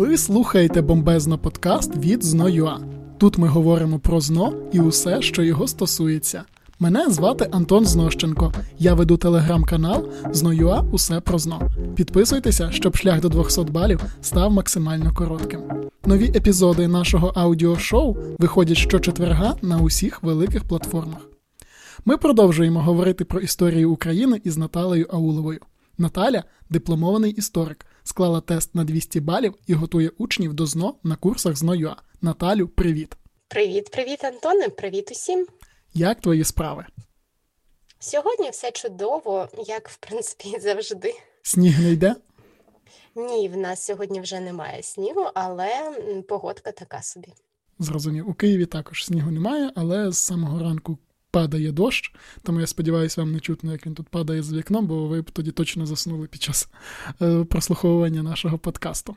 Ви слухаєте бомбезно подкаст від Зно.ua. Тут ми говоримо про зно і усе, що його стосується. Мене звати Антон Знощенко. Я веду телеграм-канал Зно.ua Усе про зно. Підписуйтеся, щоб шлях до 200 балів став максимально коротким. Нові епізоди нашого аудіошоу виходять щочетверга на усіх великих платформах. Ми продовжуємо говорити про історію України із Наталею Ауловою. Наталя дипломований історик, склала тест на 200 балів і готує учнів до ЗНО на курсах ЗНО.ЮА. Наталю, привіт! Привіт, привіт, Антоне! Привіт усім! Як твої справи? Сьогодні все чудово, як в принципі завжди. Сніг не йде? Ні, в нас сьогодні вже немає снігу, але погодка така собі. Зрозумів. У Києві також снігу немає, але з самого ранку падає дощ, тому я сподіваюся, вам не чутно, як він тут падає з вікном, бо ви б тоді точно заснули під час е, прослуховування нашого подкасту.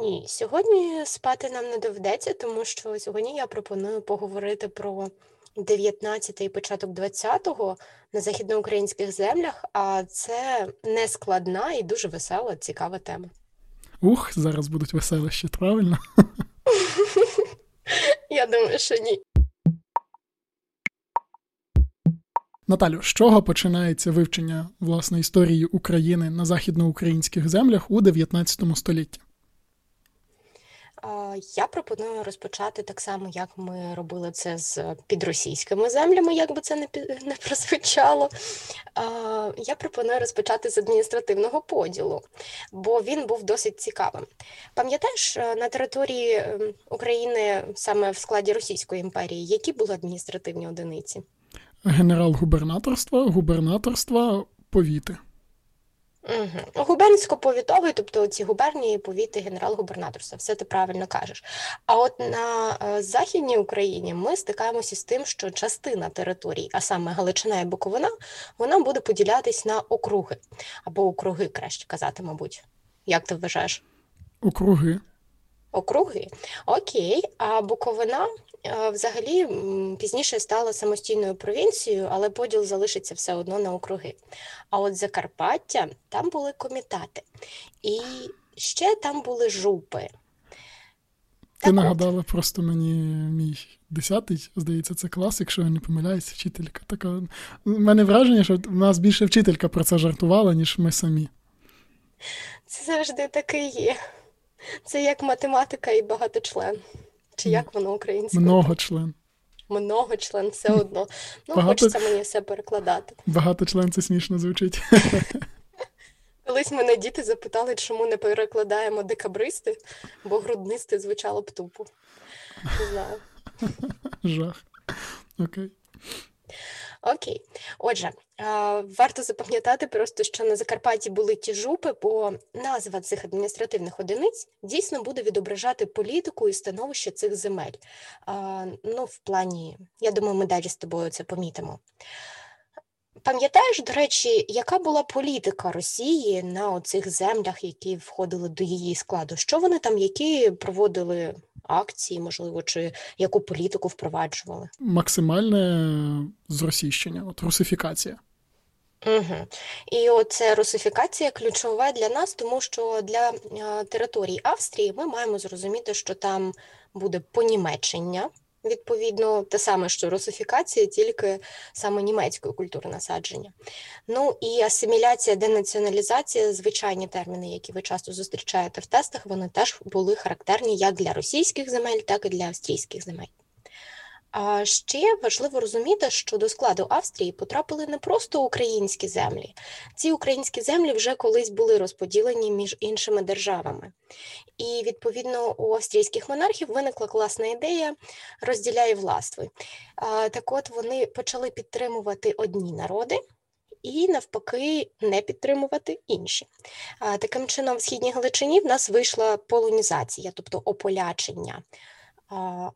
Ні, сьогодні спати нам не доведеться, тому що сьогодні я пропоную поговорити про 19-й і початок 20-го на західноукраїнських землях, а це не складна і дуже весела, цікава тема. Ух, зараз будуть веселищі, правильно? Я думаю, що ні. Наталю, з чого починається вивчення власне історії України на західноукраїнських землях у 19 столітті? Я пропоную розпочати так само, як ми робили це з підросійськими землями, як би це не не прозвучало. Я пропоную розпочати з адміністративного поділу, бо він був досить цікавим. Пам'ятаєш, е, на території ем, України саме в складі Російської імперії, які були адміністративні одиниці? Генерал-губернаторства, губернаторства, повіти. Угу. Губернсько-повітовий, тобто ці губернії, повіти, генерал-губернаторства, все ти правильно кажеш. А от на е, Західній Україні ми стикаємося з тим, що частина територій, а саме Галичина і Буковина, вона буде поділятись на округи або округи, краще казати, мабуть. Як ти вважаєш? Округи. Округи? Окей, а Буковина взагалі пізніше стала самостійною провінцією, але поділ залишиться все одно на округи. А от Закарпаття там були комітати, і ще там були жупи. Ти так нагадала от. просто мені мій десятий, здається, це клас, якщо я не помиляюсь, вчителька. Така У мене враження, що в нас більше вчителька про це жартувала, ніж ми самі. Це завжди таке є. Це як математика і багаточлен. Чи як воно українською? Многочлен. Многочлен все одно. Ну, Багато... хочеться мені все перекладати. Багаточлен це смішно звучить. Колись мене діти запитали, чому не перекладаємо декабристи, бо груднисти звучало б тупо. Не знаю. Жах. Окей. Окей, отже, варто запам'ятати просто, що на Закарпатті були ті жупи, бо назва цих адміністративних одиниць дійсно буде відображати політику і становище цих земель. Ну, в плані, я думаю, ми далі з тобою це помітимо. Пам'ятаєш, до речі, яка була політика Росії на оцих землях, які входили до її складу? Що вони там, які проводили акції, можливо, чи яку політику впроваджували? Максимальне зросійщення, от русифікація. Угу. І оце русифікація ключова для нас, тому що для е, території Австрії ми маємо зрозуміти, що там буде понімечення, відповідно, те саме, що русифікація, тільки саме німецької культури насадження. Ну і асиміляція, денаціоналізація, звичайні терміни, які ви часто зустрічаєте в тестах, вони теж були характерні як для російських земель, так і для австрійських земель. А ще важливо розуміти, що до складу Австрії потрапили не просто українські землі. Ці українські землі вже колись були розподілені між іншими державами. І відповідно у австрійських монархів виникла класна ідея розділяй властвуй. Так от вони почали підтримувати одні народи. І навпаки не підтримувати інші. Таким чином, в східній Галичині в нас вийшла полонізація, тобто ополячення.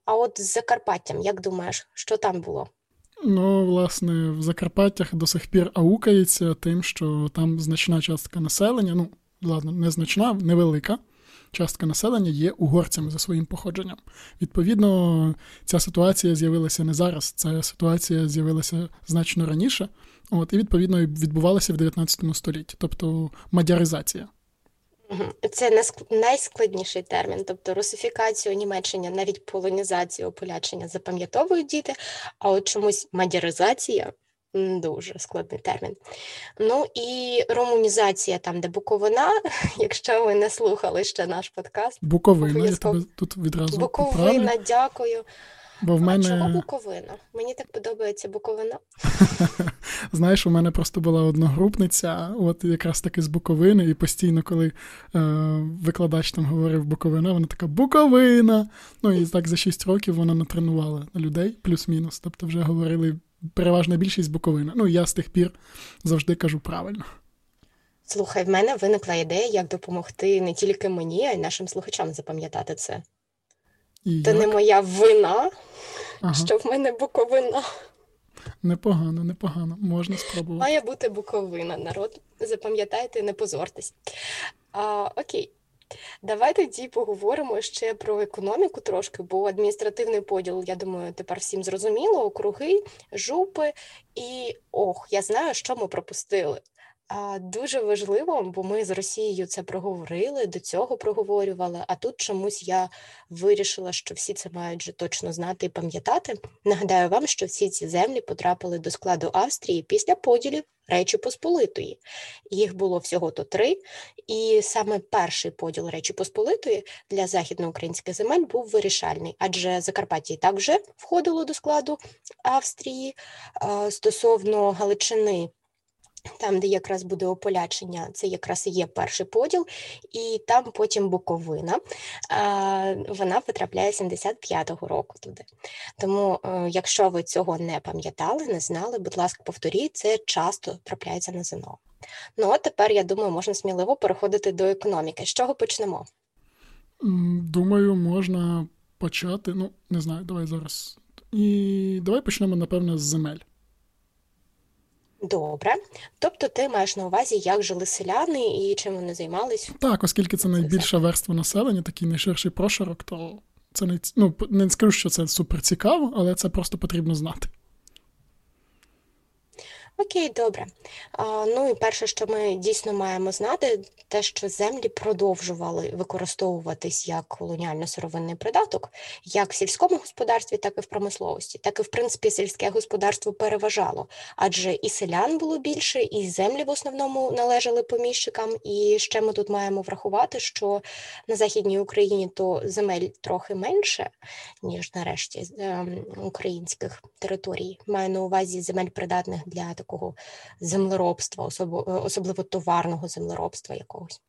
А от з Закарпаттям, як думаєш, що там було? Ну, власне, в Закарпаттях до сих пір аукається тим, що там значна частка населення, ну, ладно, не значна, невелика частка населення є угорцями за своїм походженням. Відповідно, ця ситуація з'явилася не зараз, ця ситуація з'явилася значно раніше, от, і відповідно відбувалася в 19 столітті, тобто мадяризація. Це найскладніший термін, тобто русифікацію Німеччини, навіть полонізацію, полячення запам'ятовують діти, а от чомусь мадяризація дуже складний термін. Ну і ромунізація, там, де Буковина, якщо ви не слухали ще наш подкаст. Буковина, я тебе тут відразу Буковина, поправлю. дякую. Бо в мене... А чого Буковина? Мені так подобається Буковина. Знаєш, у мене просто була одногрупниця, от якраз таки з Буковини, і постійно, коли е, викладач там говорив Буковина, вона така Буковина. Ну і так за 6 років вона натренувала людей, плюс-мінус. Тобто вже говорили переважна більшість Буковина. Ну я з тих пір завжди кажу правильно. Слухай, в мене виникла ідея, як допомогти не тільки мені, а й нашим слухачам запам'ятати це. І Це не моя вина, ага. що в мене буковина. Непогано, непогано, можна спробувати. Має бути буковина, народ. Запам'ятайте, не позортесь. А, Окей. Давай тоді поговоримо ще про економіку трошки, бо адміністративний поділ, я думаю, тепер всім зрозуміло: округи, жупи і ох, я знаю, що ми пропустили. Дуже важливо, бо ми з Росією це проговорили, до цього проговорювали. А тут чомусь я вирішила, що всі це мають вже точно знати і пам'ятати. Нагадаю вам, що всі ці землі потрапили до складу Австрії після поділів Речі Посполитої. Їх було всього то три, і саме перший поділ Речі Посполитої для західноукраїнських земель був вирішальний, адже Закарпаття і так вже входило до складу Австрії стосовно Галичини. Там, де якраз буде ополячення, це якраз і є перший поділ, і там потім Буковина. Вона потрапляє 75-го року туди. Тому, е, якщо ви цього не пам'ятали, не знали, будь ласка, повторіть, це часто трапляється на ЗНО. Ну а тепер, я думаю, можна сміливо переходити до економіки. З чого почнемо? Думаю, можна почати. Ну, не знаю, давай зараз. І давай почнемо, напевно, з земель. Добре. Тобто ти маєш на увазі, як жили селяни і чим вони займались? Так, оскільки це найбільша верства населення, такий найширший прошарок, то це не ну, не скажу, що це супер цікаво, але це просто потрібно знати. Окей, добре. Ну і перше, що ми дійсно маємо знати, те, що землі продовжували використовуватись як колоніально-сировинний придаток, як в сільському господарстві, так і в промисловості. Так і в принципі сільське господарство переважало, адже і селян було більше, і землі в основному належали поміщикам. І ще ми тут маємо врахувати, що на західній Україні то земель трохи менше, ніж нарешті ем, українських територій. Маю на увазі земель придатних для такого землеробства, особливо товарного землеробства якогось.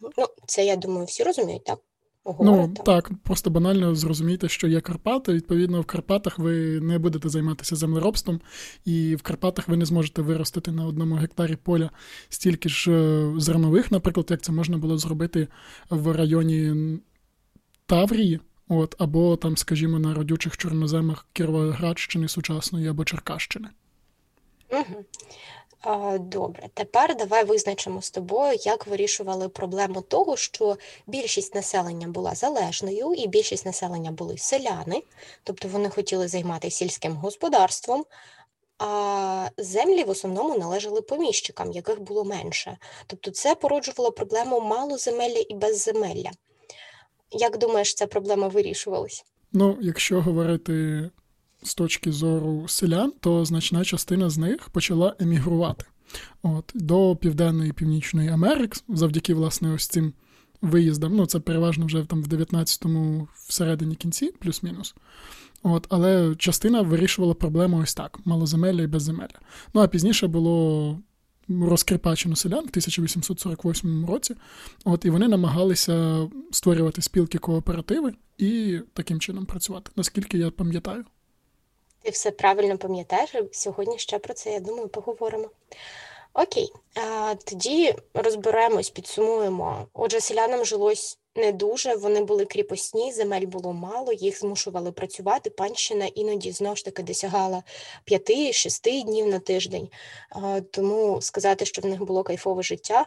Ну, Це, я думаю, всі розуміють, так? Ну, так, просто банально зрозумійте, що є Карпати. Відповідно, в Карпатах ви не будете займатися землеробством, і в Карпатах ви не зможете виростити на одному гектарі поля стільки ж е, зернових, наприклад, як це можна було зробити в районі Таврії, от, або там, скажімо, на родючих чорноземах Кіровоградщини сучасної або Черкащини. Угу. Добре, тепер давай визначимо з тобою, як вирішували проблему того, що більшість населення була залежною, і більшість населення були селяни, тобто вони хотіли займатися сільським господарством, а землі в основному належали поміщикам, яких було менше. Тобто це породжувало проблему малоземелля і безземелля. Як думаєш, ця проблема вирішувалась? Ну, якщо говорити з точки зору селян, то значна частина з них почала емігрувати От, до Південної і Північної Америки, завдяки власне ось цим виїздам. Ну, це переважно вже там в 19-му всередині кінці, плюс-мінус. От, Але частина вирішувала проблему ось так: малоземелля і безземелля. Ну а пізніше було розкріпачено селян в 1848 році. От, І вони намагалися створювати спілки кооперативи і таким чином працювати, наскільки я пам'ятаю. Ти все правильно пам'ятаєш, сьогодні ще про це, я думаю, поговоримо. Окей, а, тоді розберемось, підсумуємо. Отже, селянам жилось не дуже, вони були кріпосні, земель було мало, їх змушували працювати. Панщина іноді знову ж таки досягала 5-6 днів на тиждень. А, тому сказати, що в них було кайфове життя,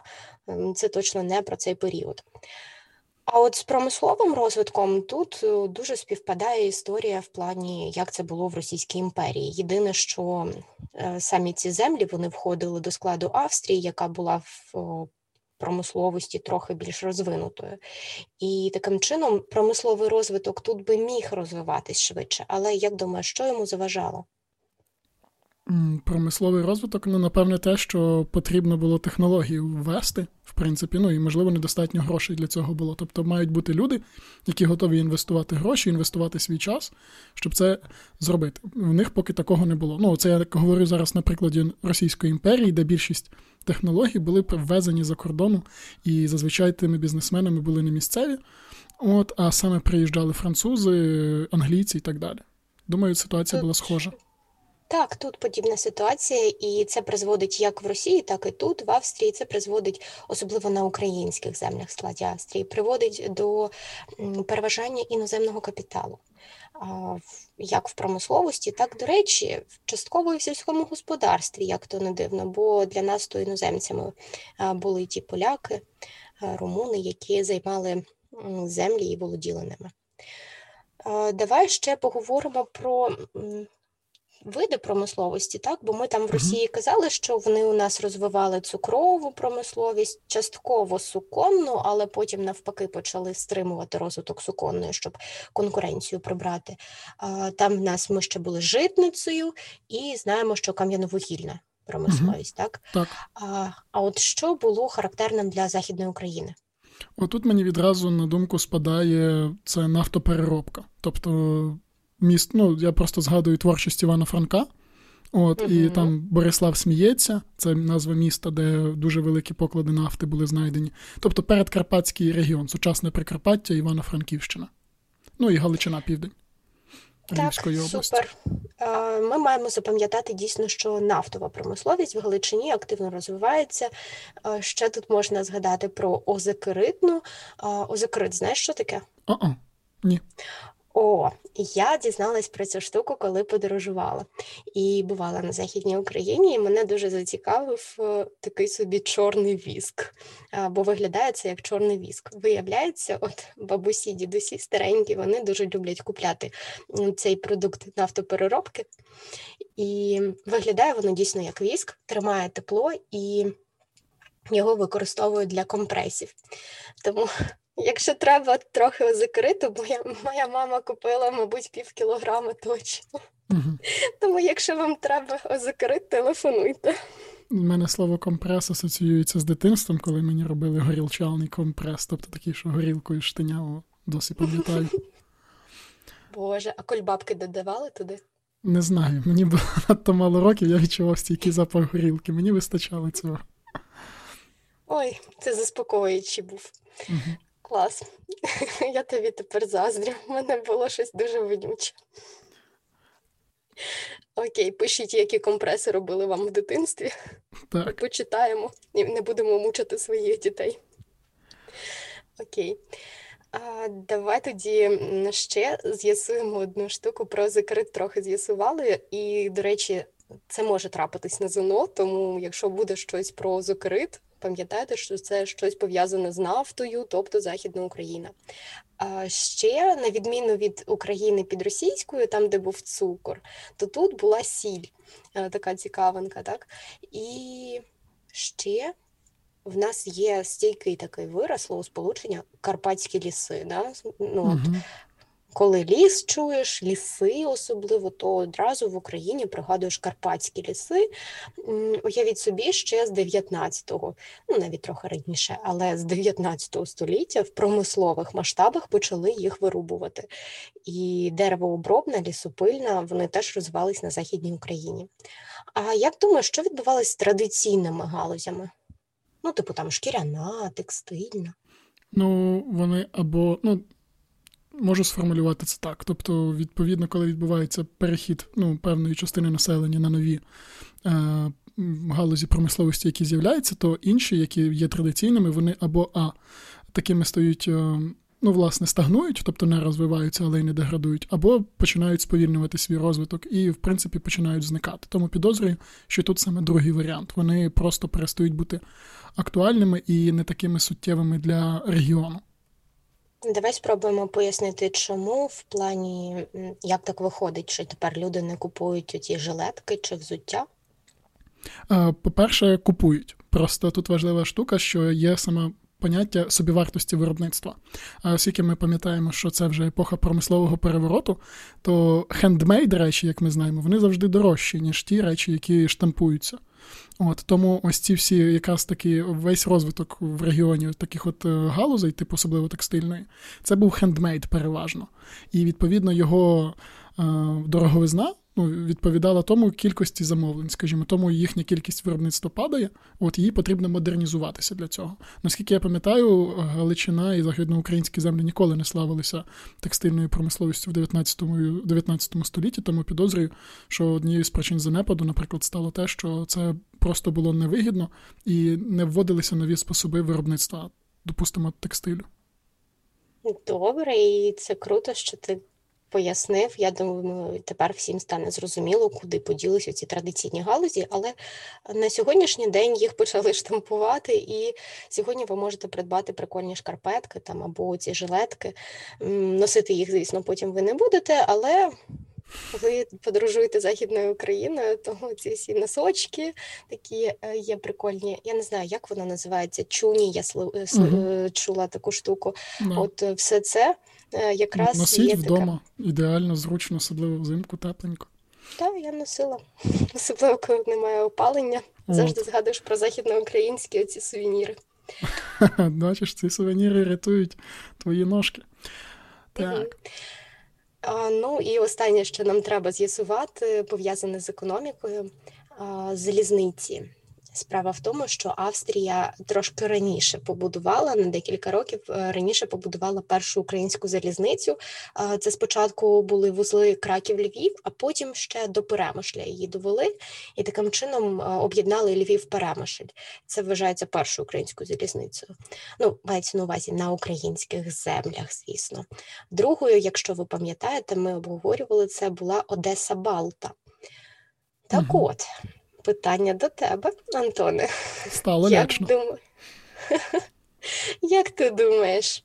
це точно не про цей період. А от з промисловим розвитком тут е, дуже співпадає історія в плані, як це було в Російській імперії. Єдине, що е, самі ці землі вони входили до складу Австрії, яка була в промисловості трохи більш розвинутою. І таким чином промисловий розвиток тут би міг розвиватись швидше. Але як думаєш, що йому заважало? Промисловий розвиток, ну, напевне, те, що потрібно було технології ввести, в принципі, ну і, можливо, недостатньо грошей для цього було. Тобто мають бути люди, які готові інвестувати гроші, інвестувати свій час, щоб це зробити. В них поки такого не було. Ну, це я говорю зараз на прикладі Російської імперії, де більшість технологій були ввезені за кордону, і зазвичай тими бізнесменами були не місцеві, от, а саме приїжджали французи, англійці і так далі. Думаю, ситуація була схожа. Так, тут подібна ситуація, і це призводить як в Росії, так і тут, в Австрії. Це призводить, особливо на українських землях складі Австрії, приводить до переважання іноземного капіталу. Як в промисловості, так, до речі, частково і в сільському господарстві, як то не дивно, бо для нас то іноземцями були ті поляки, румуни, які займали землі і володіли ними. Давай ще поговоримо про види промисловості, так бо ми там в Росії казали, що вони у нас розвивали цукрову промисловість, частково суконну, але потім навпаки почали стримувати розвиток суконної, щоб конкуренцію прибрати. Там в нас ми ще були житницею і знаємо, що кам'яновугільна промисловість, так? так. А, А от що було характерним для Західної України? Отут мені відразу на думку спадає це нафтопереробка. Тобто міст. Ну, я просто згадую творчість Івана Франка. От, угу. І там Борислав сміється, це назва міста, де дуже великі поклади нафти були знайдені. Тобто передкарпатський регіон, сучасне Прикарпаття, Івано-Франківщина. Ну і Галичина Південь. Так, супер. Ми маємо запам'ятати дійсно, що нафтова промисловість в Галичині активно розвивається. Ще тут можна згадати про озекеритну. Озекерит, знаєш, що таке? А-а, ні. О, я дізналась про цю штуку, коли подорожувала і бувала на Західній Україні, і мене дуже зацікавив е, такий собі чорний віск, бо виглядає це як чорний віск. Виявляється, от бабусі, дідусі старенькі, вони дуже люблять купляти цей продукт нафтопереробки, і виглядає воно дійсно як віск, тримає тепло і його використовують для компресів. Тому Якщо треба трохи закрити, бо я, моя мама купила, мабуть, пів кілограма точно. Угу. Тому, якщо вам треба закрити, телефонуйте. У мене слово компрес асоціюється з дитинством, коли мені робили горілчаний компрес, тобто такий, що горілкою штиняв, досі пам'ятаю. Боже, а кольбабки додавали туди? Не знаю. Мені було надто мало років, я відчував стійкий запах горілки. Мені вистачало цього. Ой, це заспокоюючий був. Угу. Клас. Я тобі тепер заздрю. У мене було щось дуже вонюче. Окей, пишіть, які компреси робили вам в дитинстві. Так. Почитаємо і не будемо мучити своїх дітей. Окей. А, Давай тоді ще з'ясуємо одну штуку про закрит трохи з'ясували. І, до речі, це може трапитись на ЗНО, тому якщо буде щось про зокрит, пам'ятайте, що це щось пов'язане з нафтою, тобто Західна Україна. А ще, на відміну від України під російською, там де був цукор, то тут була сіль, е, така цікавинка, так? І ще. В нас є стійкий такий вираз словосполучення карпатські ліси. Да? Ну, от, коли ліс чуєш, ліси особливо, то одразу в Україні пригадуєш карпатські ліси. Уявіть собі, ще з 19-го, ну навіть трохи раніше, але з 19 століття в промислових масштабах почали їх вирубувати. І деревообробна, лісопильна, вони теж розвивались на Західній Україні. А як думаєш, що відбувалося з традиційними галузями? Ну, типу там шкіряна, текстильна. Ну, вони або ну, Можу сформулювати це так. Тобто, відповідно, коли відбувається перехід ну, певної частини населення на нові е, галузі промисловості, які з'являються, то інші, які є традиційними, вони або А такими стають, е, ну, власне, стагнують, тобто не розвиваються, але й не деградують, або починають сповільнювати свій розвиток і, в принципі, починають зникати. Тому підозрюю, що тут саме другий варіант. Вони просто перестають бути актуальними і не такими суттєвими для регіону. Давай спробуємо пояснити, чому в плані як так виходить, що тепер люди не купують ті жилетки чи взуття. По-перше, купують. Просто тут важлива штука, що є сама поняття собівартості виробництва. А оскільки ми пам'ятаємо, що це вже епоха промислового перевороту, то хендмейд речі, як ми знаємо, вони завжди дорожчі, ніж ті речі, які штампуються. От Тому ось ці всі якраз таки весь розвиток в регіоні таких от е, галузей, типу особливо текстильної, це був хендмейд переважно. І відповідно його е, дороговизна ну, відповідала тому кількості замовлень, скажімо, тому їхня кількість виробництва падає, от їй потрібно модернізуватися для цього. Наскільки я пам'ятаю, Галичина і західноукраїнські землі ніколи не славилися текстильною промисловістю в 19 19 столітті, тому підозрюю, що однією з причин занепаду, наприклад, стало те, що це просто було невигідно і не вводилися нові способи виробництва, допустимо, текстилю. Добре, і це круто, що ти пояснив. Я думаю, тепер всім стане зрозуміло, куди поділися ці традиційні галузі, але на сьогоднішній день їх почали штампувати, і сьогодні ви можете придбати прикольні шкарпетки там або ці жилетки. Носити їх, звісно, потім ви не будете, але. Ви подорожуєте західною Україною, тому ці всі носочки такі е, є прикольні. Я не знаю, як воно називається. Чуні, я uh чула таку штуку. Yeah. От все це Е, якраз Носіть є вдома, така... ідеально, зручно, особливо взимку, тепленько. Так, я носила. Особливо, коли немає опалення. От. Завжди згадуєш про західноукраїнські оці сувеніри. Бачиш, ці сувеніри рятують твої ножки. Так. А, Ну і останнє, що нам треба з'ясувати, пов'язане з економікою а, залізниці. Справа в тому, що Австрія трошки раніше побудувала на декілька років е, раніше побудувала першу українську залізницю. Це спочатку були вузли краків Львів, а потім ще до Перемишля її довели і таким чином е, об'єднали Львів Перемишль. Це вважається першою українською залізницею. Ну, мається на увазі на українських землях, звісно. Другою, якщо ви пам'ятаєте, ми обговорювали це була Одеса Балта. Так угу. от питання до тебе, Антоне. Стало лячно. Дум... Як ти думаєш,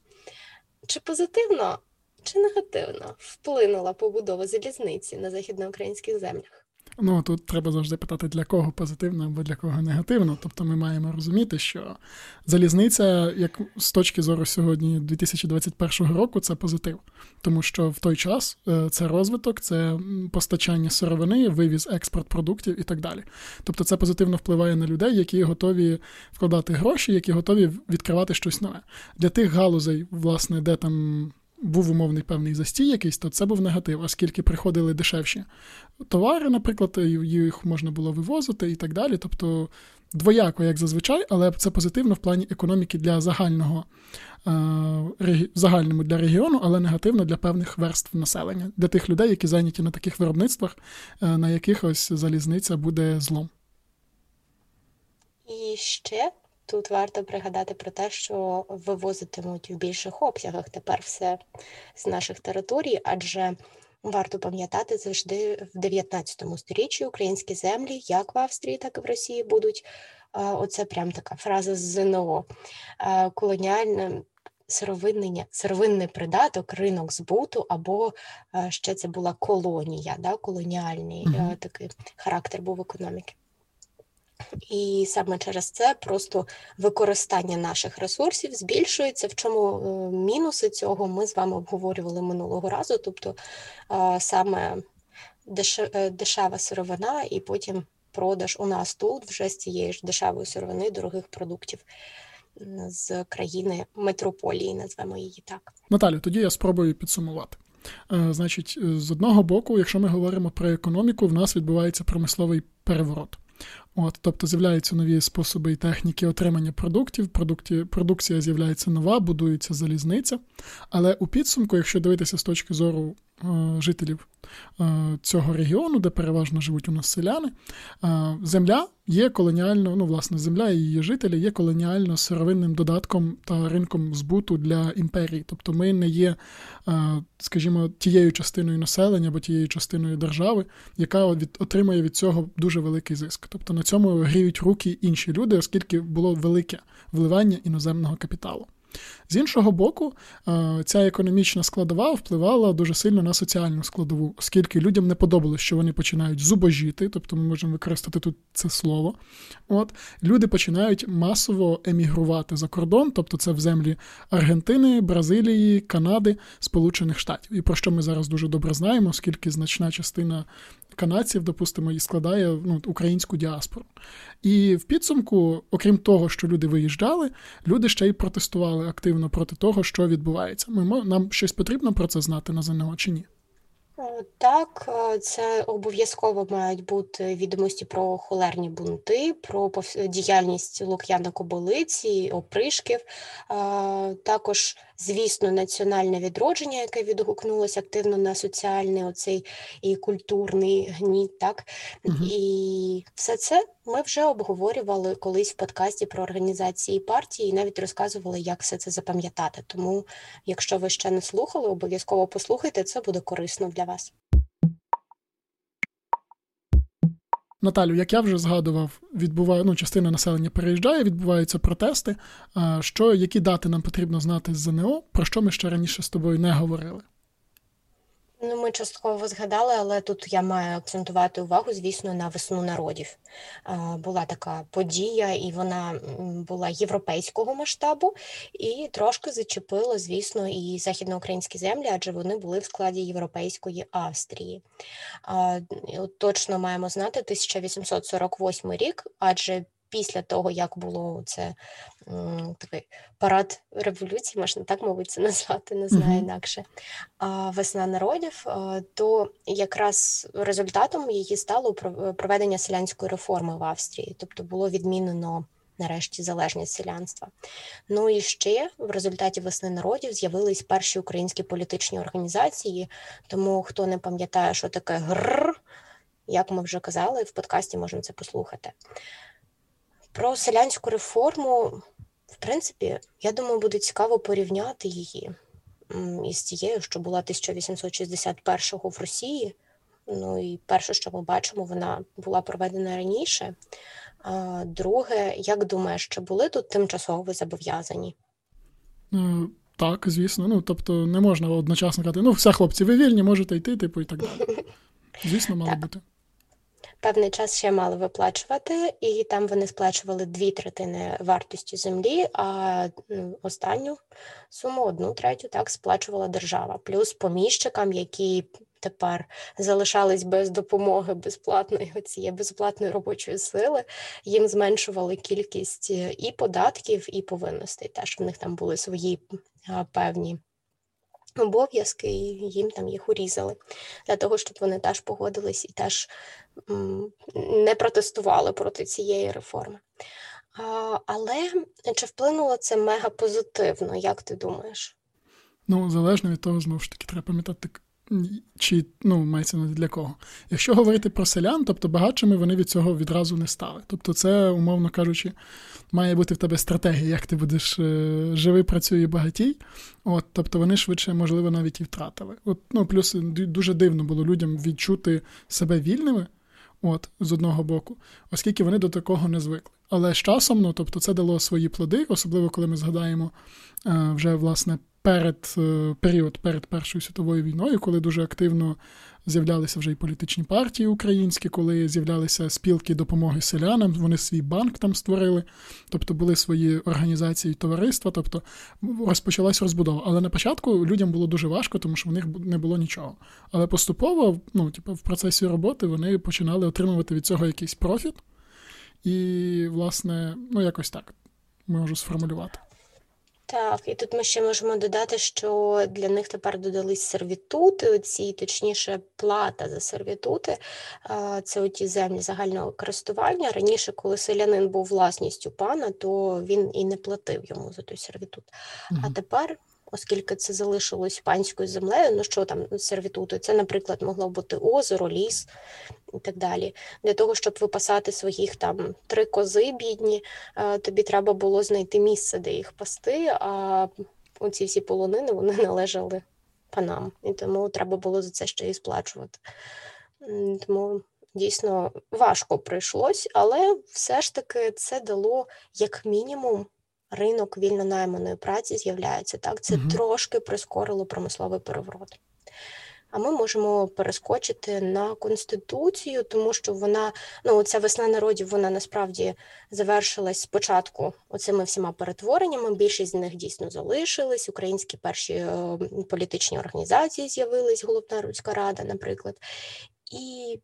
чи позитивно, чи негативно вплинула побудова залізниці на західноукраїнських землях? Ну тут треба завжди питати, для кого позитивно або для кого негативно. Тобто ми маємо розуміти, що залізниця, як з точки зору сьогодні 2021 року, це позитив, тому що в той час е, це розвиток, це постачання сировини, вивіз, експорт продуктів і так далі. Тобто, це позитивно впливає на людей, які готові вкладати гроші, які готові відкривати щось нове. Для тих галузей, власне, де там був умовний певний застій якийсь, то це був негатив, оскільки приходили дешевші товари, наприклад, їх можна було вивозити і так далі. Тобто двояко, як зазвичай, але це позитивно в плані економіки для загального е, загальному для регіону, але негативно для певних верств населення, для тих людей, які зайняті на таких виробництвах, е, на яких ось залізниця буде злом. І ще Тут варто пригадати про те, що вивозитимуть в більших обсягах тепер все з наших територій, адже варто пам'ятати завжди в 19 сторіччі українські землі, як в Австрії, так і в Росії, будуть оце прям така фраза з ЗНО колоніальне. Сировинний, сировинний придаток, ринок збуту, або ще це була колонія, да, колоніальний mm-hmm. такий характер був економіки. І саме через це просто використання наших ресурсів збільшується. В чому е, мінуси цього ми з вами обговорювали минулого разу, тобто саме е, дешева сировина, і потім продаж у нас тут вже з цієї ж дешевої сировини дорогих продуктів з країни метрополії, назвемо її так. Наталю, тоді я спробую підсумувати. Е, значить, з одного боку, якщо ми говоримо про економіку, в нас відбувається промисловий переворот. От, Тобто з'являються нові способи і техніки отримання продуктів, продукті, продукція з'являється нова, будується залізниця. Але у підсумку, якщо дивитися з точки зору жителів е, цього регіону, де переважно живуть у нас селяни, е, земля є колоніально, ну, власне, земля і її жителі є колоніально сировинним додатком та ринком збуту для імперії. Тобто ми не є, скажімо, тією частиною населення або тією частиною держави, яка отримує від цього дуже великий зиск. Тобто на цьому гріють руки інші люди, оскільки було велике вливання іноземного капіталу. З іншого боку, е, ця економічна складова впливала дуже сильно на соціальну складову, оскільки людям не подобалось, що вони починають зубожіти, тобто ми можемо використати тут це слово. От Люди починають масово емігрувати за кордон, тобто це в землі Аргентини, Бразилії, Канади, Сполучених Штатів. І про що ми зараз дуже добре знаємо, оскільки значна частина канадців, допустимо, і складає ну, українську діаспору. І в підсумку, окрім того, що люди виїжджали, люди ще й протестували активно проти того, що відбувається. Ми нам щось потрібно про це знати на ЗНО чи ні? Е, так, е, це обов'язково мають бути відомості про холерні бунти, про діяльність Лук'яна Кобилиці, опришків, також, звісно, національне відродження, яке відгукнулося активно на соціальний оцей і культурний гніт. Так? Угу. І все це ми вже обговорювали колись в подкасті про організації партії і навіть розказували, як все це запам'ятати. Тому, якщо ви ще не слухали, обов'язково послухайте, це буде корисно для вас. Наталю, як я вже згадував, відбуває ну, частина населення переїжджає, відбуваються протести. Що які дати нам потрібно знати з ЗНО, про що ми ще раніше з тобою не говорили? Ну, ми частково згадали, але тут я маю акцентувати увагу, звісно, на весну народів. Була така подія, і вона була європейського масштабу, і трошки зачепила, звісно, і західноукраїнські землі, адже вони були в складі Європейської Австрії. Точно маємо знати 1848 рік, адже після того, як було це такий парад революції, можна так, мабуть, це назвати, не знаю mm-hmm. інакше. А весна народів, то якраз результатом її стало проведення селянської реформи в Австрії, тобто було відмінено. Нарешті залежність селянства. Ну і ще в результаті весни народів з'явились перші українські політичні організації. Тому хто не пам'ятає, що таке ГР, як ми вже казали, в подкасті можемо це послухати. Про селянську реформу, в принципі, я думаю, буде цікаво порівняти її із тією, що була 1861-го в Росії. Ну і перше, що ми бачимо, вона була проведена раніше. А Друге, як думаєш, чи були тут тимчасово зобов'язані? Ну, так, звісно. Ну, тобто не можна одночасно казати, ну, все, хлопці, ви вільні, можете йти, типу, і так далі. Звісно, мало так. бути певний час ще мали виплачувати, і там вони сплачували дві третини вартості землі, а останню суму, одну третю, так сплачувала держава, плюс поміщикам, які тепер залишались без допомоги безплатної цієї безплатної робочої сили, їм зменшували кількість е, і податків, і повинностей. Теж в них там були свої певні обов'язки, і їм там їх урізали для того, щоб вони теж погодились і теж не протестували проти цієї реформи. Але чи вплинуло це мега позитивно, як ти думаєш? Ну, залежно від того, знову ж таки, треба пам'ятати, чи ну, мається на для кого. Якщо говорити про селян, тобто багатшими вони від цього відразу не стали. Тобто, це, умовно кажучи, має бути в тебе стратегія, як ти будеш е, живий, працює багатій. От, Тобто вони швидше, можливо, навіть і втратили. От, ну, Плюс дуже дивно було людям відчути себе вільними. От, з одного боку, оскільки вони до такого не звикли. Але з часом, ну тобто, це дало свої плоди, особливо коли ми згадаємо е, вже власне перед е, період перед Першою світовою війною, коли дуже активно з'являлися вже і політичні партії українські, коли з'являлися спілки допомоги селянам, вони свій банк там створили, тобто були свої організації товариства, тобто розпочалась розбудова. Але на початку людям було дуже важко, тому що в них не було нічого. Але поступово, ну, типу, в процесі роботи вони починали отримувати від цього якийсь профіт. І, власне, ну якось так можу сформулювати. Так, і тут ми ще можемо додати, що для них тепер додались сервітути, ці точніше, плата за сервітути. Це оті землі загального користування. Раніше, коли селянин був власністю пана, то він і не платив йому за той сервітут. Угу. А тепер оскільки це залишилось панською землею, ну що там сервітути? Це, наприклад, могло бути озеро, ліс і так далі. Для того, щоб випасати своїх там три кози бідні, е, тобі треба було знайти місце, де їх пасти, а оці всі полонини вони належали панам, і тому треба було за це ще і сплачувати. Тому дійсно важко прийшлось, але все ж таки це дало як мінімум ринок вільно найманої праці з'являється. Так, це угу. трошки прискорило промисловий переворот. А ми можемо перескочити на конституцію, тому що вона ну ця весна народів вона насправді завершилась спочатку оцими всіма перетвореннями. Більшість з них дійсно залишились. Українські перші е, політичні організації з'явились, головна руська рада, наприклад. І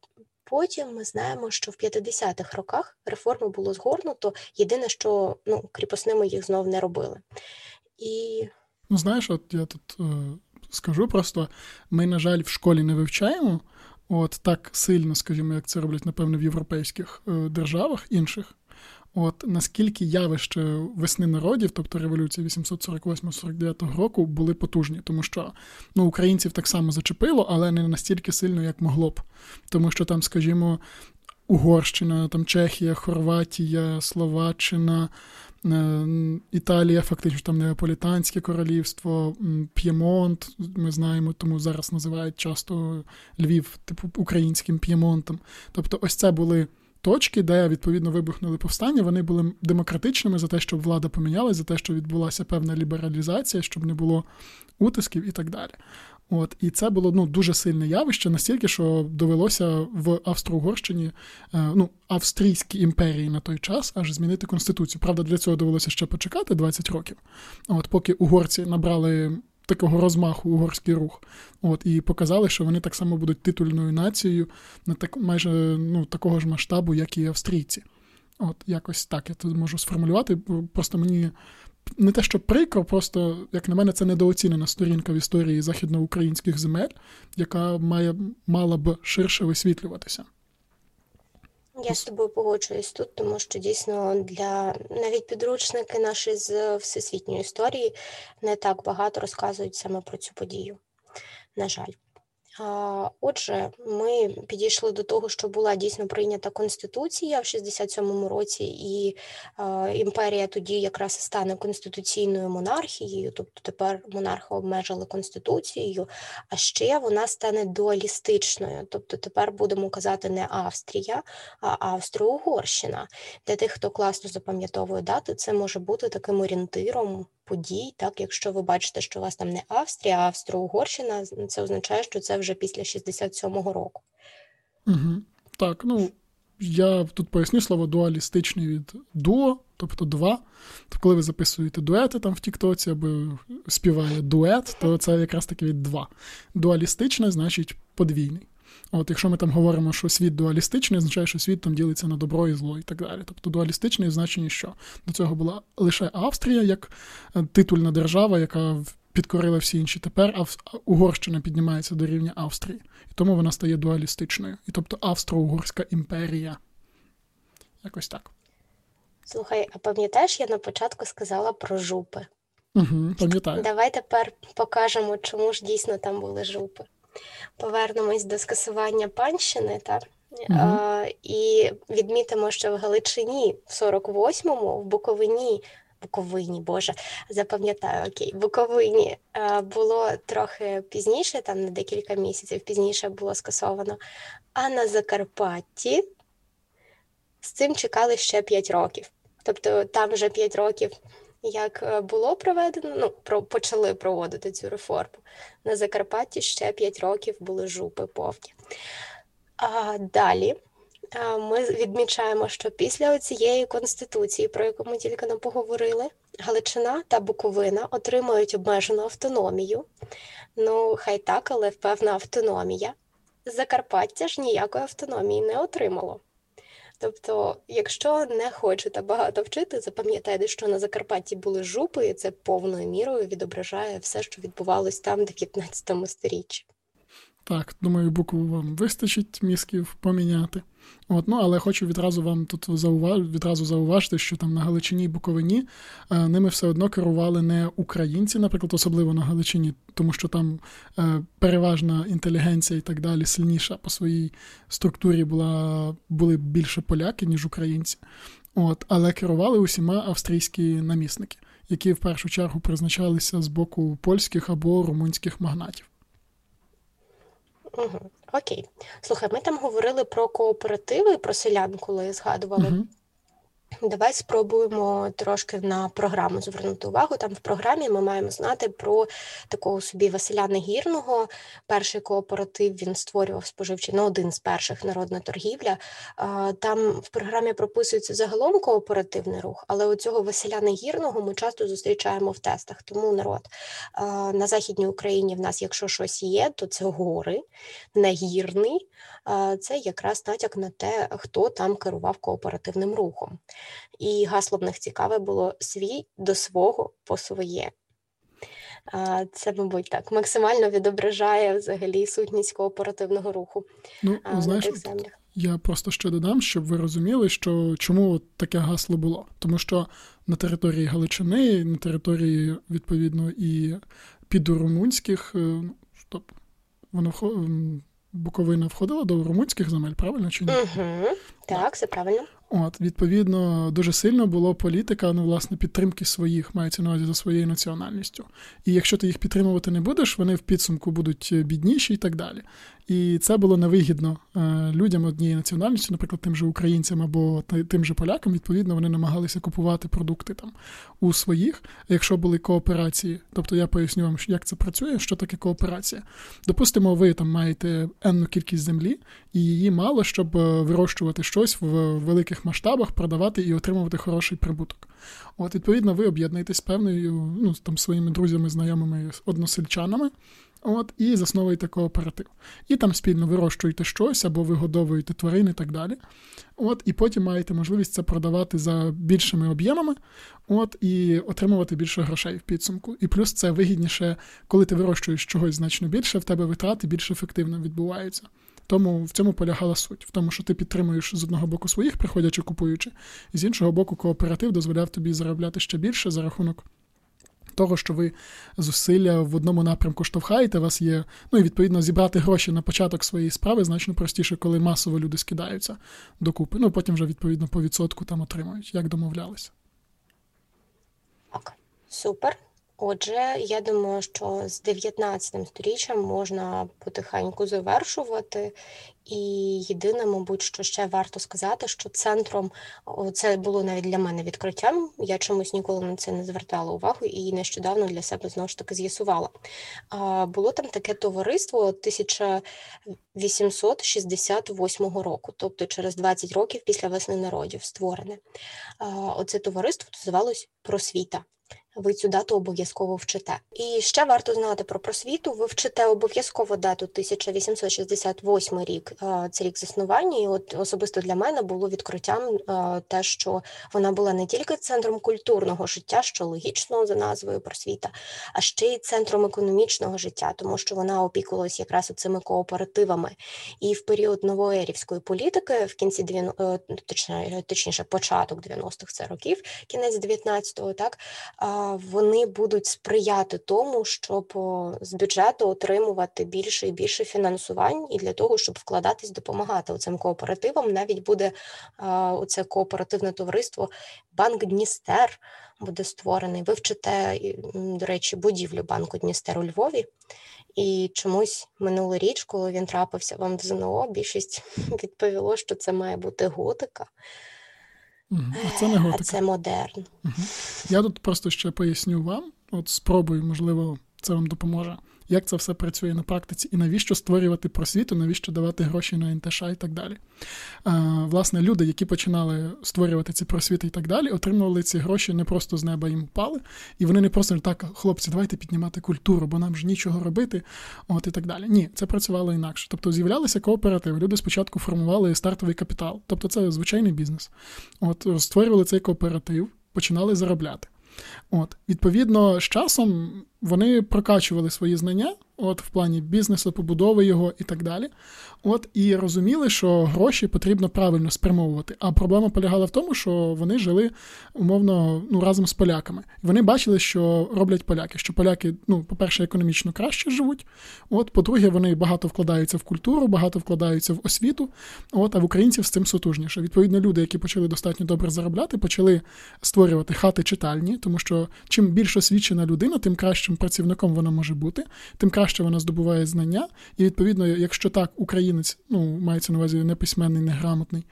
потім ми знаємо, що в 50-х роках реформи було згорнуто. Єдине, що ну кріпосними їх знов не робили. І ну знаєш, от я тут. Е, скажу просто: ми, на жаль, в школі не вивчаємо от так сильно, скажімо, як це роблять, напевно, в європейських е, державах інших. От наскільки явище весни народів, тобто революції 848-49 року, були потужні, тому що ну, українців так само зачепило, але не настільки сильно, як могло б. Тому що там, скажімо, Угорщина, там Чехія, Хорватія, Словаччина, Е, Італія, фактично там Неаполітанське королівство, П'ємонт. Ми знаємо, тому зараз називають часто Львів, типу українським П'ємонтом. Тобто, ось це були точки, де відповідно вибухнули повстання. Вони були демократичними за те, щоб влада помінялася, за те, що відбулася певна лібералізація, щоб не було утисків і так далі. От і це було ну дуже сильне явище, настільки, що довелося в Австро-Угорщині, е, ну австрійській імперії на той час аж змінити конституцію. Правда, для цього довелося ще почекати 20 років. От поки угорці набрали такого розмаху угорський рух, от і показали, що вони так само будуть титульною нацією на так майже ну такого ж масштабу, як і австрійці. От якось так я тут можу сформулювати. Просто мені не те, що прикро, просто, як на мене, це недооцінена сторінка в історії західноукраїнських земель, яка має мала б ширше висвітлюватися. Я з тобою погоджуюсь тут, тому що дійсно для навіть підручники наші з всесвітньої історії не так багато розказують саме про цю подію. На жаль. Отже, ми підійшли до того, що була дійсно прийнята конституція в 67-му році, і імперія тоді якраз стане конституційною монархією, тобто тепер монарха обмежили конституцією, а ще вона стане дуалістичною. Тобто тепер будемо казати не Австрія, а Австро-Угорщина. Для тих, хто класно запам'ятовує дати, це може бути таким орієнтиром подій. Так, Якщо ви бачите, що у вас там не Австрія, а Австро-Угорщина, це означає, що це вже після 67-го року. Угу. Так, ну я тут поясню слово дуалістичний від дуо, тобто два. То коли ви записуєте дуети там в Тіктоці або співає дует, то це якраз таки від два. Дуалістичне значить подвійний. От Якщо ми там говоримо, що світ дуалістичний, означає, що світ там ділиться на добро і зло і так далі. Тобто дуалістичний значення що? До цього була лише Австрія як е, титульна держава, яка підкорила всі інші. Тепер Угорщина піднімається до рівня Австрії, і тому вона стає дуалістичною. І тобто Австро-Угорська імперія. Якось так. Слухай, а пам'ятаєш, я на початку сказала про жупи? Угу, Пам'ятаю. Давай тепер покажемо, чому ж дійсно там були жупи повернемось до скасування панщини, так? Угу. А, і відмітимо, що в Галичині в 48-му, в Буковині, Буковині, Боже, запам'ятаю, окей, Буковині було трохи пізніше, там на декілька місяців пізніше було скасовано. А на Закарпатті з цим чекали ще 5 років. Тобто там вже 5 років як е, було проведено, ну про почали проводити цю реформу. На Закарпатті ще 5 років були жупи повні. А далі ми відмічаємо, що після цієї конституції, про яку ми тільки не поговорили, Галичина та Буковина отримують обмежену автономію. Ну, хай так, але певна автономія. Закарпаття ж ніякої автономії не отримало. Тобто, якщо не хочете багато вчити, запам'ятайте, що на Закарпатті були жупи, і це повною мірою відображає все, що відбувалось там в 19 сторіччі. Так, думаю, букву вам вистачить мізків поміняти. От, ну, Але хочу відразу вам тут зауваж... відразу зауважити, що там на Галичині і Буковині е, ними все одно керували не українці, наприклад, особливо на Галичині, тому що там е, переважна інтелігенція і так далі сильніша по своїй структурі була, були більше поляки, ніж українці. От, Але керували усіма австрійські намісники, які в першу чергу призначалися з боку польських або румунських магнатів. Угу. Окей. Слухай, ми там говорили про кооперативи, про селян, коли згадували. Угу. Давай спробуємо трошки на програму звернути увагу. Там в програмі ми маємо знати про такого собі Василя Негірного. Перший кооператив він створював споживчий, ну один з перших народна торгівля. Там в програмі прописується загалом кооперативний рух, але оцього Василя Негірного ми часто зустрічаємо в тестах. Тому народ на Західній Україні в нас, якщо щось є, то це гори, негірний. Це якраз натяк на те, хто там керував кооперативним рухом. І гасло в них цікаве було свій до свого по своє. Це, мабуть, так максимально відображає взагалі сутність кооперативного руху. Ну, знаєш, Я просто ще додам, щоб ви розуміли, що чому таке гасло було. Тому що на території Галичини, на території, відповідно, і підрумунських, е, ну, стоп, воно Буковина входила до румунських земель, правильно чи ні? Угу, Так, все правильно. От, відповідно, дуже сильно було політика, ну, власне, підтримки своїх, мається на увазі за своєю національністю. І якщо ти їх підтримувати не будеш, вони в підсумку будуть бідніші і так далі. І це було невигідно е, людям однієї національності, наприклад, тим же українцям або тим же полякам. Відповідно, вони намагалися купувати продукти там у своїх, якщо були кооперації. Тобто я поясню вам, як це працює, що таке кооперація. Допустимо, ви там маєте енну кількість землі, і її мало, щоб е, вирощувати щось в великих масштабах, продавати і отримувати хороший прибуток. От, відповідно, ви об'єднуєтесь з певною ну, там своїми друзями, знайомими, односельчанами. От, І засновуєте кооператив. І там спільно вирощуєте щось або вигодовуєте тварин і так далі. От, І потім маєте можливість це продавати за більшими об'ємами от, і отримувати більше грошей в підсумку. І плюс це вигідніше, коли ти вирощуєш чогось значно більше, в тебе витрати більш ефективно відбуваються. Тому в цьому полягала суть, в тому, що ти підтримуєш з одного боку своїх, приходячи купуючи, і з іншого боку, кооператив дозволяв тобі заробляти ще більше за рахунок того, що ви зусилля в одному напрямку штовхаєте, у вас є, ну і відповідно зібрати гроші на початок своєї справи значно простіше, коли масово люди скидаються докупи. Ну потім вже відповідно по відсотку там отримують, як домовлялися. Так, супер. Отже, я думаю, що з 19 сторіччям можна потихеньку завершувати. І єдине, мабуть, що ще варто сказати, що центром це було навіть для мене відкриттям. Я чомусь ніколи на це не звертала увагу і нещодавно для себе знову ж таки з'ясувала. Було там таке товариство 1868 року, тобто через 20 років після весни народів створене. Оце товариство називалось Просвіта ви цю дату обов'язково вчите. І ще варто знати про просвіту. Ви вчите обов'язково дату 1868 рік. Це рік заснування. І от особисто для мене було відкриттям те, що вона була не тільки центром культурного життя, що логічно за назвою просвіта, а ще й центром економічного життя, тому що вона опікувалась якраз цими кооперативами. І в період новоерівської політики, в кінці 90, точніше, точніше початок 90-х це років, кінець 19-го, так вони будуть сприяти тому, щоб з бюджету отримувати більше і більше фінансувань, і для того, щоб вкладатись, допомагати цим кооперативам. Навіть буде оце кооперативне товариство Банк Дністер буде створений. Ви вчите, до речі, будівлю банку Дністер у Львові. І чомусь минулоріч, коли він трапився вам в ЗНО, більшість відповіло, що це має бути готика. А це не готика. А це модерн. Я тут просто ще поясню вам, от спробую, можливо, це вам допоможе як це все працює на практиці, і навіщо створювати просвіту, навіщо давати гроші на НТШ і так далі. Власне, люди, які починали створювати ці просвіти і так далі, отримували ці гроші не просто з неба їм впали, і вони не просто так, хлопці, давайте піднімати культуру, бо нам ж нічого робити, от і так далі. Ні, це працювало інакше. Тобто з'являлися кооперативи. Люди спочатку формували стартовий капітал, тобто це звичайний бізнес. От створювали цей кооператив, починали заробляти. От, Відповідно, з часом вони прокачували свої знання от в плані бізнесу, побудови його і так далі. От І розуміли, що гроші потрібно правильно спрямовувати. А проблема полягала в тому, що вони жили умовно ну, разом з поляками. Вони бачили, що роблять поляки. Що поляки, ну, по-перше, економічно краще живуть. От, По-друге, вони багато вкладаються в культуру, багато вкладаються в освіту. От, А в українців з цим сутужніше. Відповідно, люди, які почали достатньо добре заробляти, почали створювати хати читальні, тому що чим більш освічена людина, тим кращим працівником вона може бути, тим краще вона здобуває знання, і відповідно, якщо так, українець ну, мається на увазі неписьменний, неграмотний.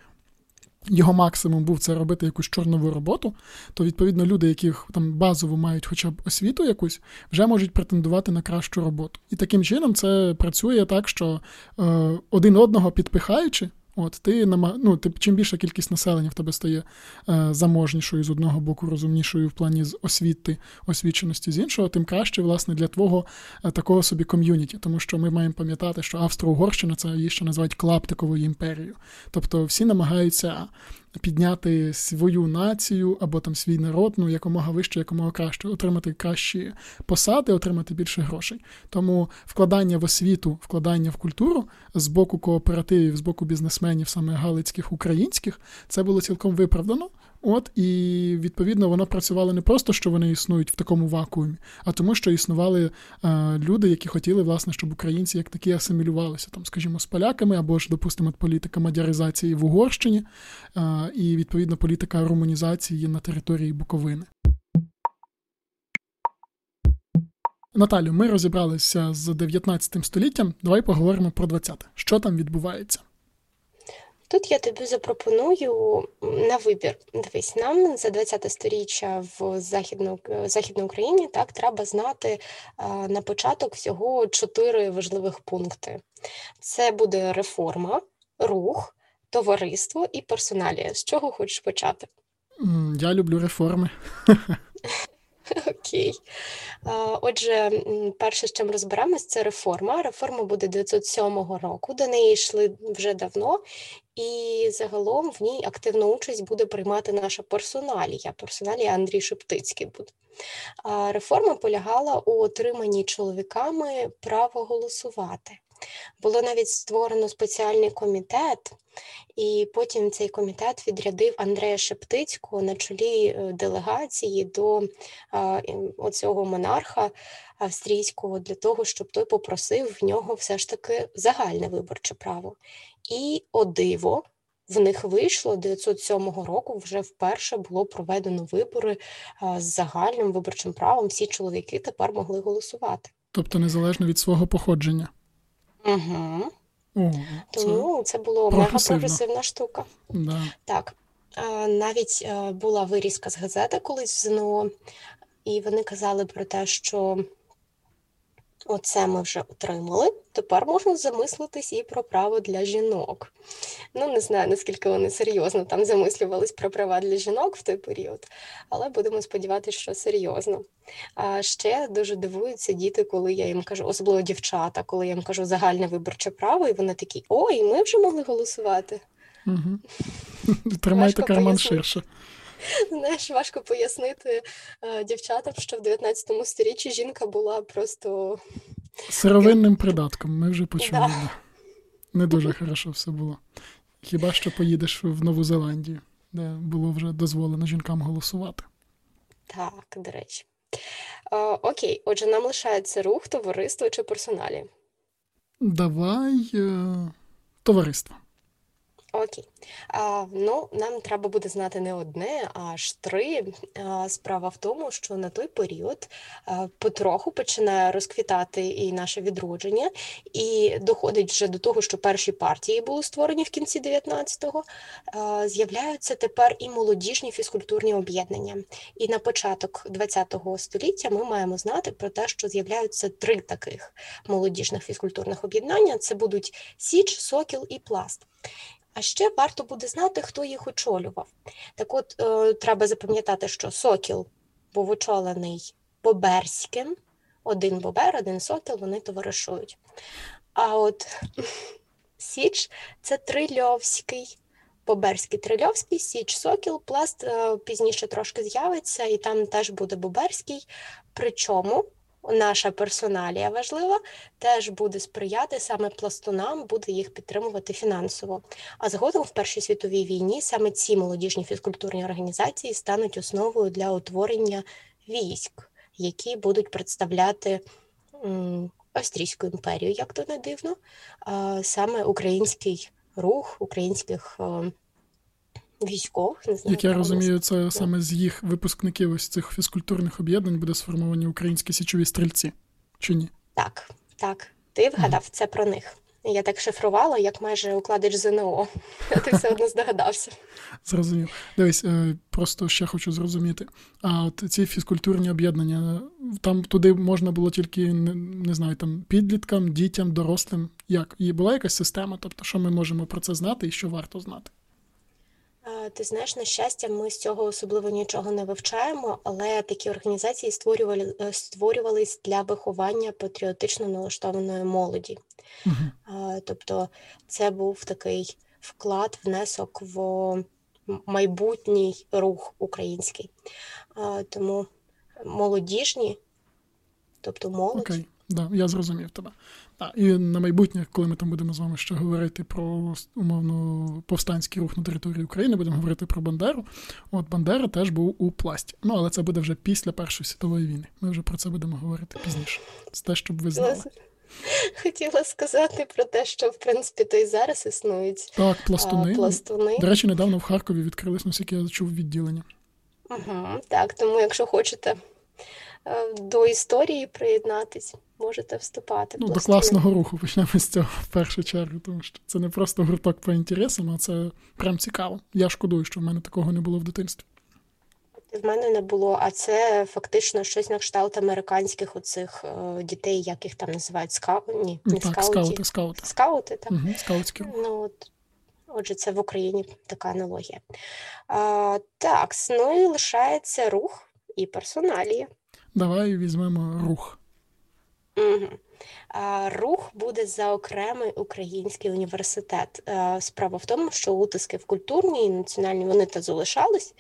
його максимум був це робити якусь чорнову роботу, то відповідно люди, які там базово мають хоча б освіту якусь, вже можуть претендувати на кращу роботу. І таким чином це працює так, що е, один одного підпихаючи. От ти ну, ти чим більша кількість населення в тебе стає е, заможнішою з одного боку, розумнішою в плані з освіти, освіченості з іншого, тим краще, власне, для твого е, такого собі ком'юніті. Тому що ми маємо пам'ятати, що Австро-Угорщина це її ще називають клаптиковою імперією. Тобто всі намагаються підняти свою націю або там свій народ, ну якомога вище, якомога краще, отримати кращі посади, отримати більше грошей. Тому вкладання в освіту, вкладання в культуру з боку кооперативів, з боку бізнесменів, саме галицьких українських, це було цілком виправдано. От і відповідно воно працювало не просто, що вони існують в такому вакуумі, а тому, що існували е, люди, які хотіли, власне, щоб українці як такі асимілювалися, там, скажімо, з поляками, або ж, допустимо, політика мадяризації в Угорщині, е, і відповідно політика румунізації на території Буковини. Наталю, ми розібралися з 19 століттям. Давай поговоримо про 20-те. Що там відбувається? Тут я тобі запропоную на вибір. Дивись, нам за 20 сторіччя в Західно, Західній Україні так треба знати на початок всього чотири важливих пункти: це буде реформа, рух, товариство і персоналія. З чого хочеш почати? Я люблю реформи. Окей. Отже, перше, з чим розберемось, це реформа. Реформа буде 907 року. До неї йшли вже давно, і загалом в ній активну участь буде приймати наша персоналія. Персоналія Андрій Шептицький буде. Реформа полягала у отриманні чоловіками право голосувати. Було навіть створено спеціальний комітет, і потім цей комітет відрядив Андрея Шептицького на чолі е, делегації до оцього монарха австрійського для того, щоб той попросив в нього все ж таки загальне виборче право. І о диво. В них вийшло 907 року. Вже вперше було проведено вибори з загальним виборчим правом. Всі чоловіки тепер могли голосувати. Тобто незалежно від свого походження. Угу. О, Тому це було мега прогресивна штука. Да. Так. Навіть була вирізка з газети колись в ЗНО, і вони казали про те, що Оце ми вже отримали. Тепер можна замислитись і про право для жінок. Ну, не знаю, наскільки вони серйозно там замислювались про права для жінок в той період, але будемо сподіватися, що серйозно. А ще дуже дивуються діти, коли я їм кажу, особливо дівчата, коли я їм кажу загальне виборче право, і вони такі, ой, ми вже могли голосувати. Угу. Тримайте карман ширше. Знаєш, важко пояснити е, дівчатам, що в 19 сторіччі жінка була просто сировинним придатком. Ми вже почули. Да. Не дуже хорошо все було. Хіба що поїдеш в Нову Зеландію, де було вже дозволено жінкам голосувати? Так, до речі. О, е, окей, отже, нам лишається рух, товариство чи персоналі? Давай е... товариство. Окей. А, Ну, нам треба буде знати не одне, а аж три. А, Справа в тому, що на той період а, потроху починає розквітати і наше відродження, і доходить вже до того, що перші партії були створені в кінці 19-го. З'являються тепер і молодіжні фізкультурні об'єднання. І на початок 20-го століття ми маємо знати про те, що з'являються три таких молодіжних фізкультурних об'єднання: це будуть Січ, Сокіл і Пласт. А ще варто буде знати, хто їх очолював. Так от е, треба запам'ятати, що сокіл був очолений Боберським, один Бобер, один сокіл, вони товаришують. А от Січ це Трильовський, Боберський Трильовський, Січ Сокіл, пласт е, пізніше трошки з'явиться, і там теж буде Боберський. Причому наша персоналія важлива, теж буде сприяти саме пластунам, буде їх підтримувати фінансово. А згодом в Першій світовій війні саме ці молодіжні фізкультурні організації стануть основою для утворення військ, які будуть представляти. Австрійську імперію, як то не дивно, саме український рух українських військових. Не знаю, Як я розумію, це саме з їх випускників ось цих фізкультурних об'єднань буде сформовані українські січові стрільці, чи ні? Так, так. Ти вгадав, це про них. Я так шифрувала, як майже укладач ЗНО. Ти все одно здогадався. Зрозумів. Дивись, е, просто ще хочу зрозуміти. А от ці фізкультурні об'єднання, там туди можна було тільки не знаю, там підліткам, дітям, дорослим. Як? І була якась система? Тобто, що ми можемо про це знати і що варто знати? Ти знаєш, на щастя, ми з цього особливо нічого не вивчаємо, але такі організації створювали е, створювались для виховання патріотично налаштованої молоді. Uh-huh. Тобто, це був такий вклад, внесок в майбутній рух український. Тому молодіжні, тобто молодь. Okay. Да, я зрозумів тебе. А, І на майбутнє, коли ми там будемо з вами ще говорити про умовно повстанський рух на території України, будемо говорити про Бандеру. От Бандера теж був у пласті. Ну, але це буде вже після Першої світової війни. Ми вже про це будемо говорити пізніше. Це те, щоб ви знали. Хотіла сказати про те, що в принципі то і зараз існують так, пластуни. А, пластуни. До речі, недавно в Харкові відкрились, наскільки я чув відділення. Угу, Так, тому якщо хочете Е, до історії приєднатись, можете вступати. Ну, До класного руху почнемо з цього в першу чергу, тому що це не просто гурток по інтересам, а це прям цікаво. Я шкодую, що в мене такого не було в дитинстві. В мене не було, а це фактично щось на кшталт американських оцих е, дітей, як їх там називають скау... Ні, не так, скауті. скаути. Скаути, скаути так. Угу, скаутські Ну, от. Отже, це в Україні така аналогія. А, Так, ну і лишається рух і персоналія. Давай візьмемо рух. Угу. Рух буде за окремий український університет. Справа в тому, що утиски в культурній і національній вони та залишались,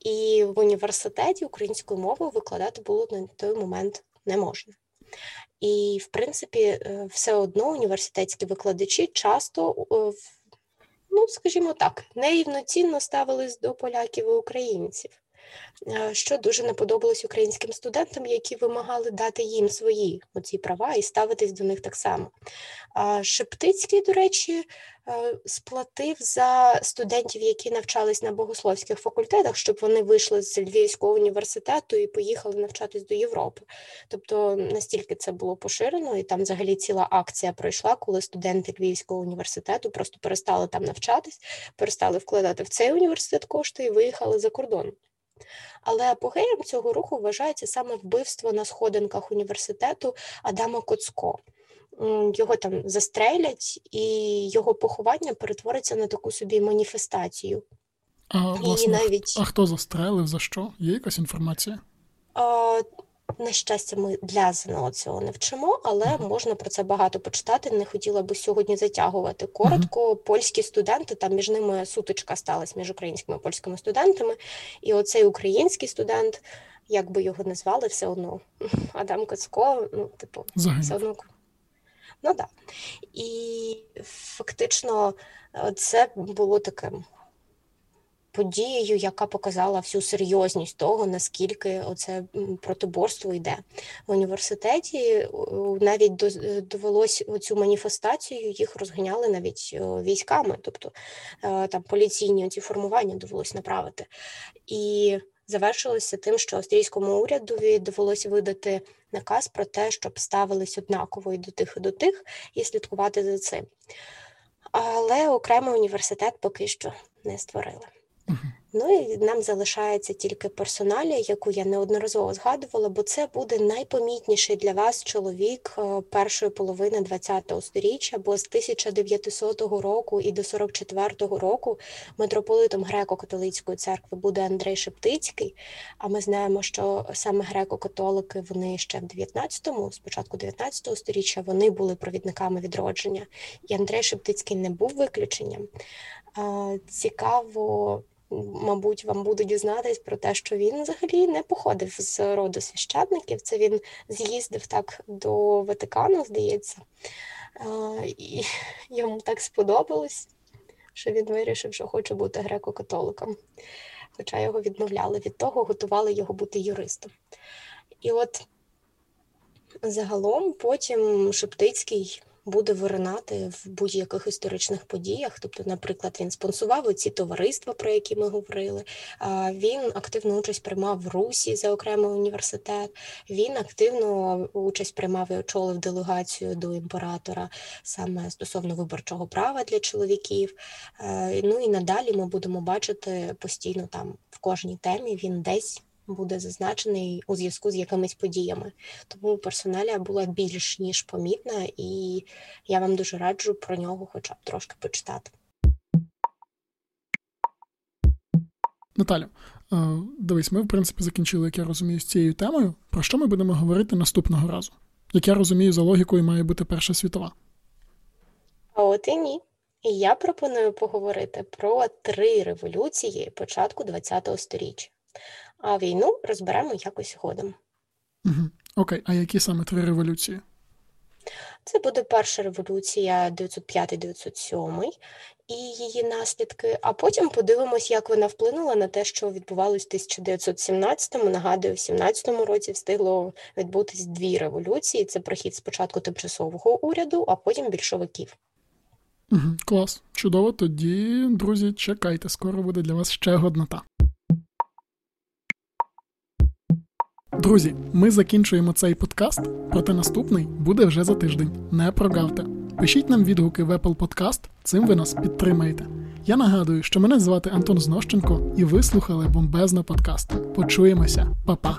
і в університеті українською мовою викладати було на той момент не можна. І, в принципі, е, все одно університетські викладачі часто, ну скажімо так, нерівноцінно ставились до поляків і українців. Е, що дуже не подобалось українським студентам, які вимагали дати їм свої оці права і ставитись до них так само. Шептицький, до речі, е, сплатив за студентів, які навчались на богословських факультетах, щоб вони вийшли з Львівського університету і поїхали навчатись до Європи. Тобто настільки це було поширено, і там взагалі ціла акція пройшла, коли студенти Львівського університету просто перестали там навчатись, перестали вкладати в цей університет кошти і виїхали за кордон. Але апогеєм цього руху вважається саме вбивство на сходинках університету Адама Коцко. Його там застрелять, і його поховання перетвориться на таку собі маніфестацію. А, власне, навіть... а хто застрелив? За що? Є якась інформація? А, на щастя, ми для ЗНО цього не вчимо, але можна про це багато почитати. Не хотіла би сьогодні затягувати. Коротко, польські студенти, там між ними сутичка сталася між українськими і польськими студентами. І оцей український студент, як би його назвали, все одно Адам Кацко, ну, типу, Загинув. все одно. Ну так. Да. І фактично це було таким подією, яка показала всю серйозність того, наскільки оце протиборство йде в університеті. Навіть довелось цю маніфестацію, їх розганяли навіть військами, тобто е, там поліційні ці формування довелось направити. І завершилося тим, що австрійському урядові довелося видати наказ про те, щоб ставились однаково і до тих, і до тих, і слідкувати за цим. Але окремий університет поки що не створили. Ну і нам залишається тільки персоналія, яку я неодноразово згадувала, бо це буде найпомітніший для вас чоловік е, першої половини ХХ століття, бо з 1900 року і до 44-го року митрополитом греко-католицької церкви буде Андрей Шептицький. А ми знаємо, що саме греко-католики вони ще в 19-му, спочатку 19 століття, вони були провідниками відродження, і Андрей Шептицький не був виключенням. Цікаво мабуть, вам буде дізнатись про те, що він взагалі не походив з роду священників. Це він з'їздив так до Ватикану, здається, і йому так сподобалось, що він вирішив, що хоче бути греко-католиком. Хоча його відмовляли від того, готували його бути юристом. І от загалом потім Шептицький буде виринати в будь-яких історичних подіях. Тобто, наприклад, він спонсував ці товариства, про які ми говорили. Він активну участь приймав в Русі за окремий університет. Він активно участь приймав і очолив делегацію до імператора саме стосовно виборчого права для чоловіків. Е, ну і надалі ми будемо бачити постійно там в кожній темі він десь буде зазначений у зв'язку з якимись подіями. Тому персоналія була більш ніж помітна, і я вам дуже раджу про нього хоча б трошки почитати. Наталю, е, дивись, ми в принципі закінчили, як я розумію, з цією темою. Про що ми будемо говорити наступного разу? Як я розумію, за логікою має бути Перша світова. А от і ні. Я пропоную поговорити про три революції початку ХХ століття а війну розберемо якось згодом. Угу. Окей, а які саме три революції? Це буде перша революція 905-907 і її наслідки. А потім подивимось, як вона вплинула на те, що відбувалось в 1917-му. Нагадую, в 17-му році встигло відбутись дві революції: це прохід спочатку тимчасового уряду, а потім більшовиків. Угу, Клас, чудово. Тоді, друзі, чекайте, скоро буде для вас ще годнота. Друзі, ми закінчуємо цей подкаст, проте наступний буде вже за тиждень. Не прогавте. Пишіть нам відгуки в Apple Podcast, цим ви нас підтримаєте. Я нагадую, що мене звати Антон Знощенко, і ви слухали бомбезно подкаст. Почуємося, Па-па!